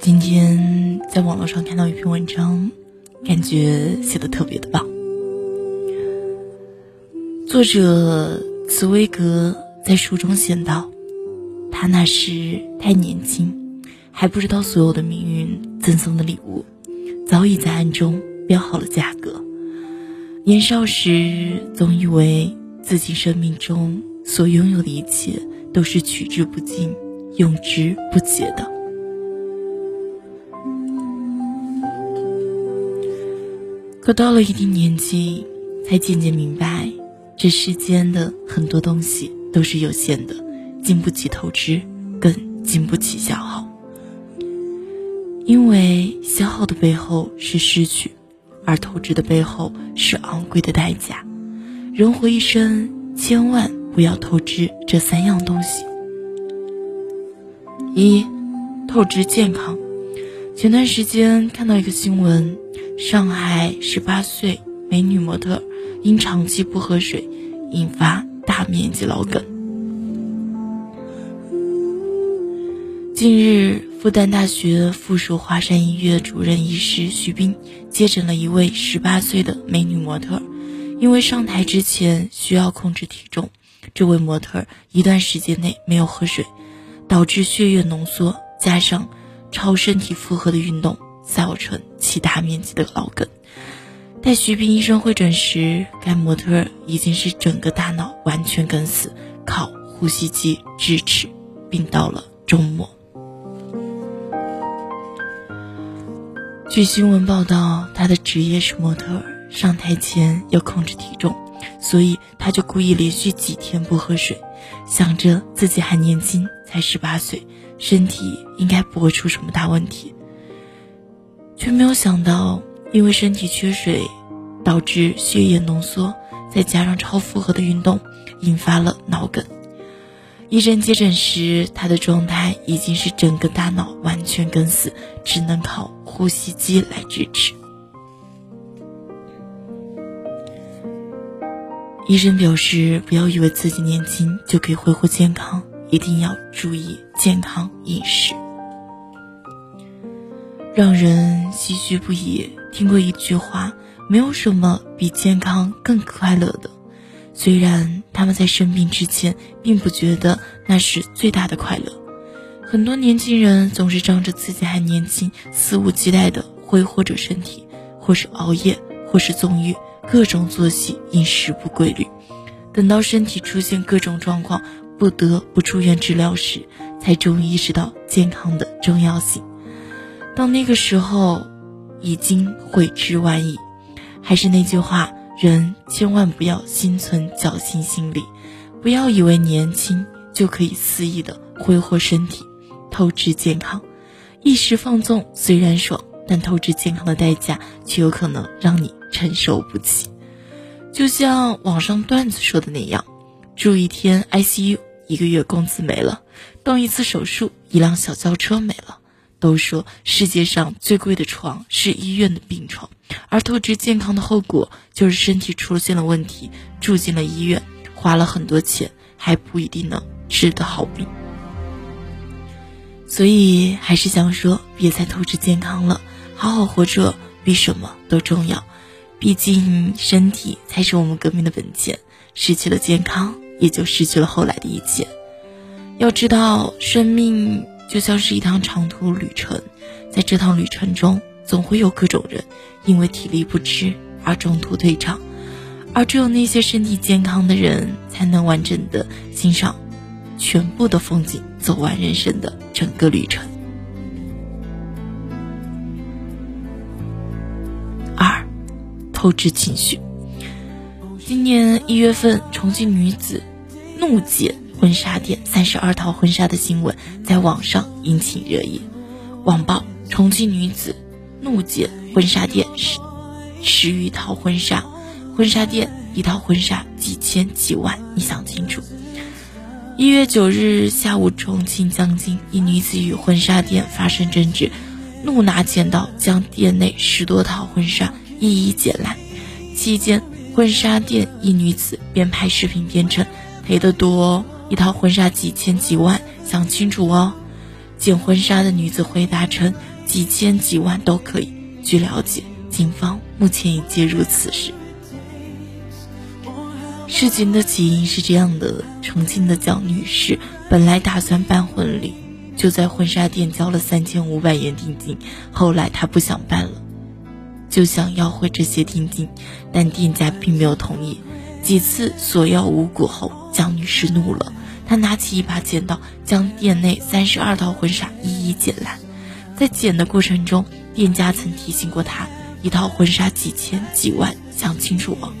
今天在网络上看到一篇文章，感觉写的特别的棒。作者茨威格在书中写道：“他那时太年轻，还不知道所有的命运赠送的礼物，早已在暗中标好了价格。年少时总以为自己生命中所拥有的一切都是取之不尽、用之不竭的。”可到了一定年纪，才渐渐明白，这世间的很多东西都是有限的，经不起透支，更经不起消耗。因为消耗的背后是失去，而透支的背后是昂贵的代价。人活一生，千万不要透支这三样东西：一、透支健康。前段时间看到一个新闻。上海十八岁美女模特因长期不喝水，引发大面积脑梗。近日，复旦大学附属华山医院主任医师徐斌接诊了一位十八岁的美女模特，因为上台之前需要控制体重，这位模特一段时间内没有喝水，导致血液浓缩，加上超身体负荷的运动。造成其大面积的脑梗。待徐斌医生会诊时，该模特已经是整个大脑完全梗死，靠呼吸机支持，并到了周末。据新闻报道，他的职业是模特，上台前要控制体重，所以他就故意连续几天不喝水，想着自己还年轻，才十八岁，身体应该不会出什么大问题。却没有想到，因为身体缺水，导致血液浓缩，再加上超负荷的运动，引发了脑梗。医生接诊时，他的状态已经是整个大脑完全梗死，只能靠呼吸机来支持。医生表示，不要以为自己年轻就可以挥霍健康，一定要注意健康饮食。让人唏嘘不已。听过一句话，没有什么比健康更快乐的。虽然他们在生病之前并不觉得那是最大的快乐。很多年轻人总是仗着自己还年轻，肆无忌惮地挥霍着身体，或是熬夜，或是纵欲，各种作息饮食不规律。等到身体出现各种状况，不得不住院治疗时，才终于意识到健康的重要性。到那个时候，已经悔之晚矣。还是那句话，人千万不要心存侥幸心理，不要以为年轻就可以肆意的挥霍身体，透支健康。一时放纵虽然爽，但透支健康的代价却有可能让你承受不起。就像网上段子说的那样，住一天 ICU，一个月工资没了；动一次手术，一辆小轿车没了。都说世界上最贵的床是医院的病床，而透支健康的后果就是身体出现了问题，住进了医院，花了很多钱，还不一定能治得好病。所以还是想说，别再透支健康了，好好活着比什么都重要。毕竟身体才是我们革命的本钱，失去了健康，也就失去了后来的一切。要知道，生命。就像是一趟长途旅程，在这趟旅程中，总会有各种人因为体力不支而中途退场，而只有那些身体健康的人，才能完整的欣赏全部的风景，走完人生的整个旅程。透支情绪。今年一月份，重庆女子怒解。婚纱店三十二套婚纱的新闻在网上引起热议。网曝重庆女子怒解婚纱店十十余套婚纱，婚纱店一套婚纱几千几万，你想清楚。一月九日下午，重庆江津一女子与婚纱店发生争执，怒拿剪刀将店内十多套婚纱一一解烂。期间，婚纱店一女子边拍视频边称赔得多哦。一套婚纱几千几万，想清楚哦。捡婚纱的女子回答称：“几千几万都可以。”据了解，警方目前已介入此事。事情的起因是这样的：重庆的蒋女士本来打算办婚礼，就在婚纱店交了三千五百元定金。后来她不想办了，就想要回这些定金，但店家并没有同意。几次索要无果后，蒋女士怒了。她拿起一把剪刀，将店内三十二套婚纱一一剪烂。在剪的过程中，店家曾提醒过她，一套婚纱几千几万，想清楚哦。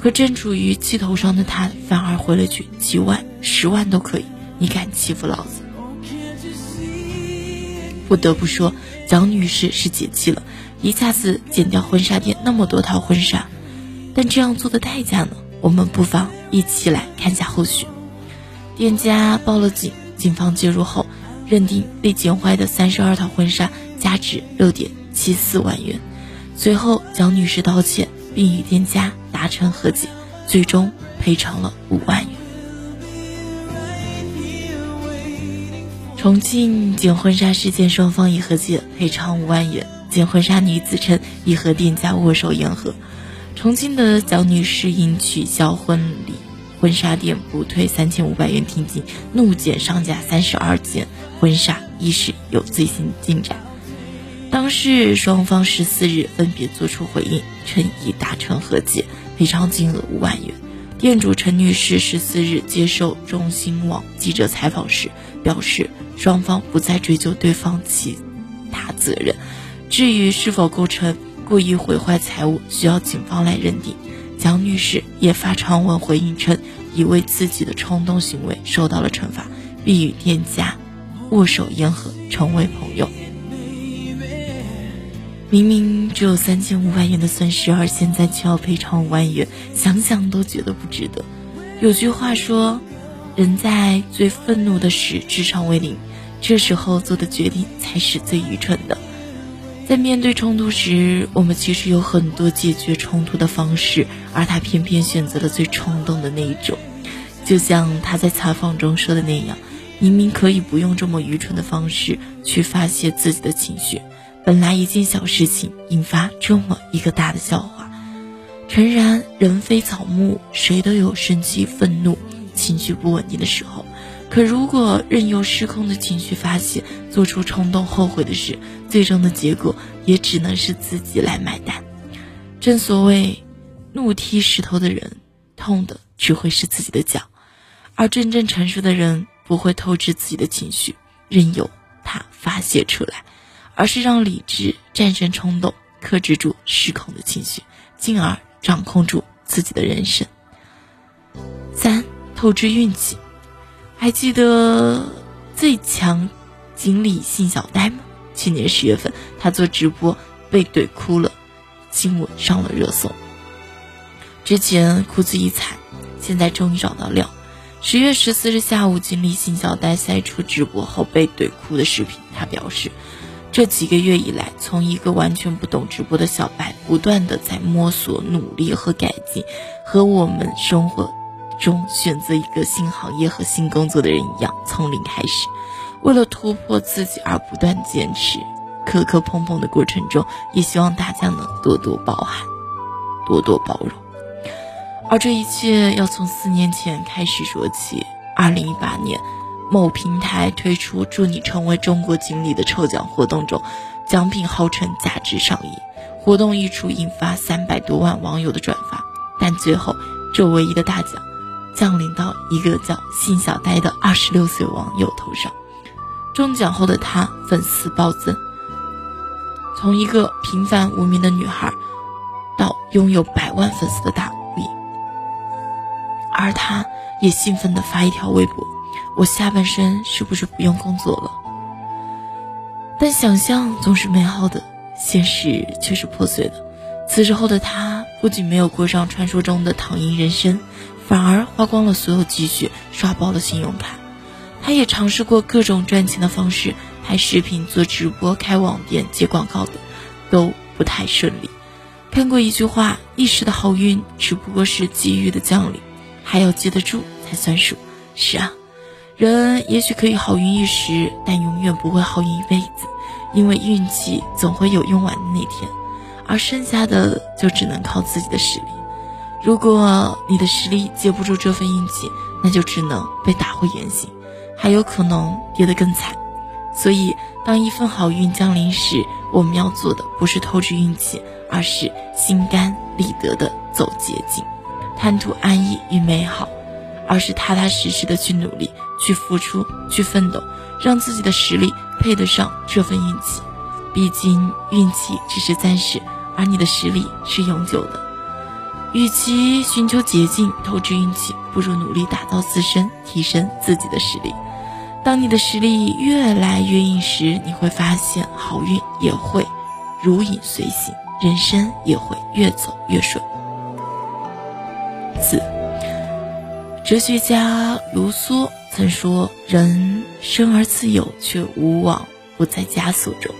可正处于气头上的她，反而回了句：“几万、十万都可以，你敢欺负老子？”不得不说，蒋女士是解气了，一下子剪掉婚纱店那么多套婚纱。但这样做的代价呢？我们不妨一起来看下后续。店家报了警，警方介入后，认定被剪坏的三十二套婚纱价值六点七四万元。随后，蒋女士道歉，并与店家达成和解，最终赔偿了五万元。重庆剪婚纱事件，双方已和解，赔偿五万元。婚纱女子称已和店家握手言和。重庆的蒋女士因取消婚礼。婚纱店不退三千五百元定金，怒减上架三十二件婚纱，一时有最新进展。当事双方十四日分别作出回应，称已达成和解，赔偿金额五万元。店主陈女士十四日接受中新网记者采访时表示，双方不再追究对方其他责任，至于是否构成故意毁坏财物，需要警方来认定。蒋女士也发长文回应称，已为自己的冲动行为受到了惩罚，并与店家握手言和，成为朋友。明明只有三千五百元的损失，而现在却要赔偿五万元，想想都觉得不值得。有句话说，人在最愤怒的时智商为零，这时候做的决定才是最愚蠢的。在面对冲突时，我们其实有很多解决冲突的方式，而他偏偏选择了最冲动的那一种。就像他在采访中说的那样，明明可以不用这么愚蠢的方式去发泄自己的情绪，本来一件小事情引发这么一个大的笑话。诚然，人非草木，谁都有生气、愤怒、情绪不稳定的时候。可如果任由失控的情绪发泄，做出冲动后悔的事，最终的结果也只能是自己来买单。正所谓，怒踢石头的人，痛的只会是自己的脚；而真正成熟的人，不会透支自己的情绪，任由它发泄出来，而是让理智战胜冲动，克制住失控的情绪，进而掌控住自己的人生。三，透支运气。还记得最强锦鲤信小呆吗？去年十月份，他做直播被怼哭了，新闻上了热搜。之前哭自一惨，现在终于找到料。十月十四日下午，锦鲤信小呆晒出直播后被怼哭的视频。他表示，这几个月以来，从一个完全不懂直播的小白，不断的在摸索、努力和改进，和我们生活。中选择一个新行业和新工作的人一样，从零开始，为了突破自己而不断坚持，磕磕碰碰的过程中，也希望大家能多多包涵，多多包容。而这一切要从四年前开始说起。二零一八年，某平台推出“祝你成为中国锦鲤”的抽奖活动中，奖品号称价值上亿。活动一出，引发三百多万网友的转发，但最后这唯一的大奖。降临到一个叫信小呆的二十六岁网友头上，中奖后的他粉丝暴增，从一个平凡无名的女孩，到拥有百万粉丝的大 V，而他也兴奋地发一条微博：“我下半生是不是不用工作了？”但想象总是美好的，现实却是破碎的。辞职后的他不仅没有过上传说中的躺赢人生。反而花光了所有积蓄，刷爆了信用卡。他也尝试过各种赚钱的方式，拍视频、做直播、开网店、接广告的，都不太顺利。看过一句话：一时的好运只不过是机遇的降临，还要接得住才算数。是啊，人也许可以好运一时，但永远不会好运一辈子，因为运气总会有用完的那天，而剩下的就只能靠自己的实力。如果你的实力接不住这份运气，那就只能被打回原形，还有可能跌得更惨。所以，当一份好运降临时，我们要做的不是透支运气，而是心甘理得的走捷径，贪图安逸与美好，而是踏踏实实的去努力。去付出，去奋斗，让自己的实力配得上这份运气。毕竟运气只是暂时，而你的实力是永久的。与其寻求捷径透支运气，不如努力打造自身，提升自己的实力。当你的实力越来越硬时，你会发现好运也会如影随形，人生也会越走越顺。四，哲学家卢梭。曾说：“人生而自由，却无往不在枷锁中。”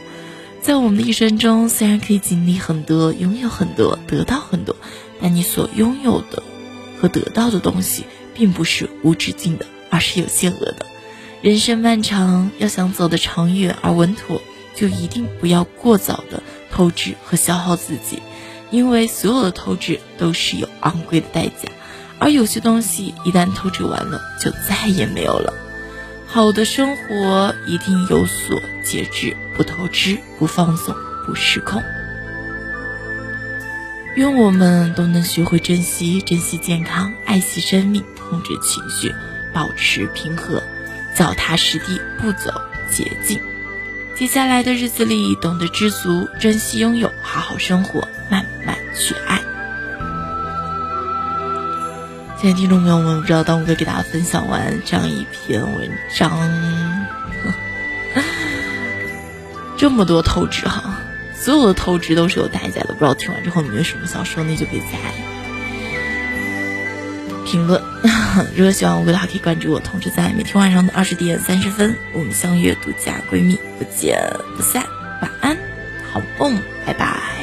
在我们的一生中，虽然可以经历很多，拥有很多，得到很多，但你所拥有的和得到的东西，并不是无止境的，而是有限额的。人生漫长，要想走得长远而稳妥，就一定不要过早的透支和消耗自己，因为所有的透支都是有昂贵的代价。而有些东西一旦透支完了，就再也没有了。好的生活一定有所节制，不透支，不放纵，不失控。愿我们都能学会珍惜，珍惜健康，爱惜生命，控制情绪，保持平和，脚踏实地，不走捷径。接下来的日子里，懂得知足，珍惜拥有，好好生活，慢慢去爱。亲爱的听众朋友们，不知道当我给大家分享完这样一篇文章，这么多透支哈，所有的透支都是有代价的。不知道听完之后你们有什么想说，那就可以在评论。如果喜欢我的话，可以关注我，同时在每天晚上的二十点三十分，我们相约独家闺蜜，不见不散。晚安，好梦，拜拜。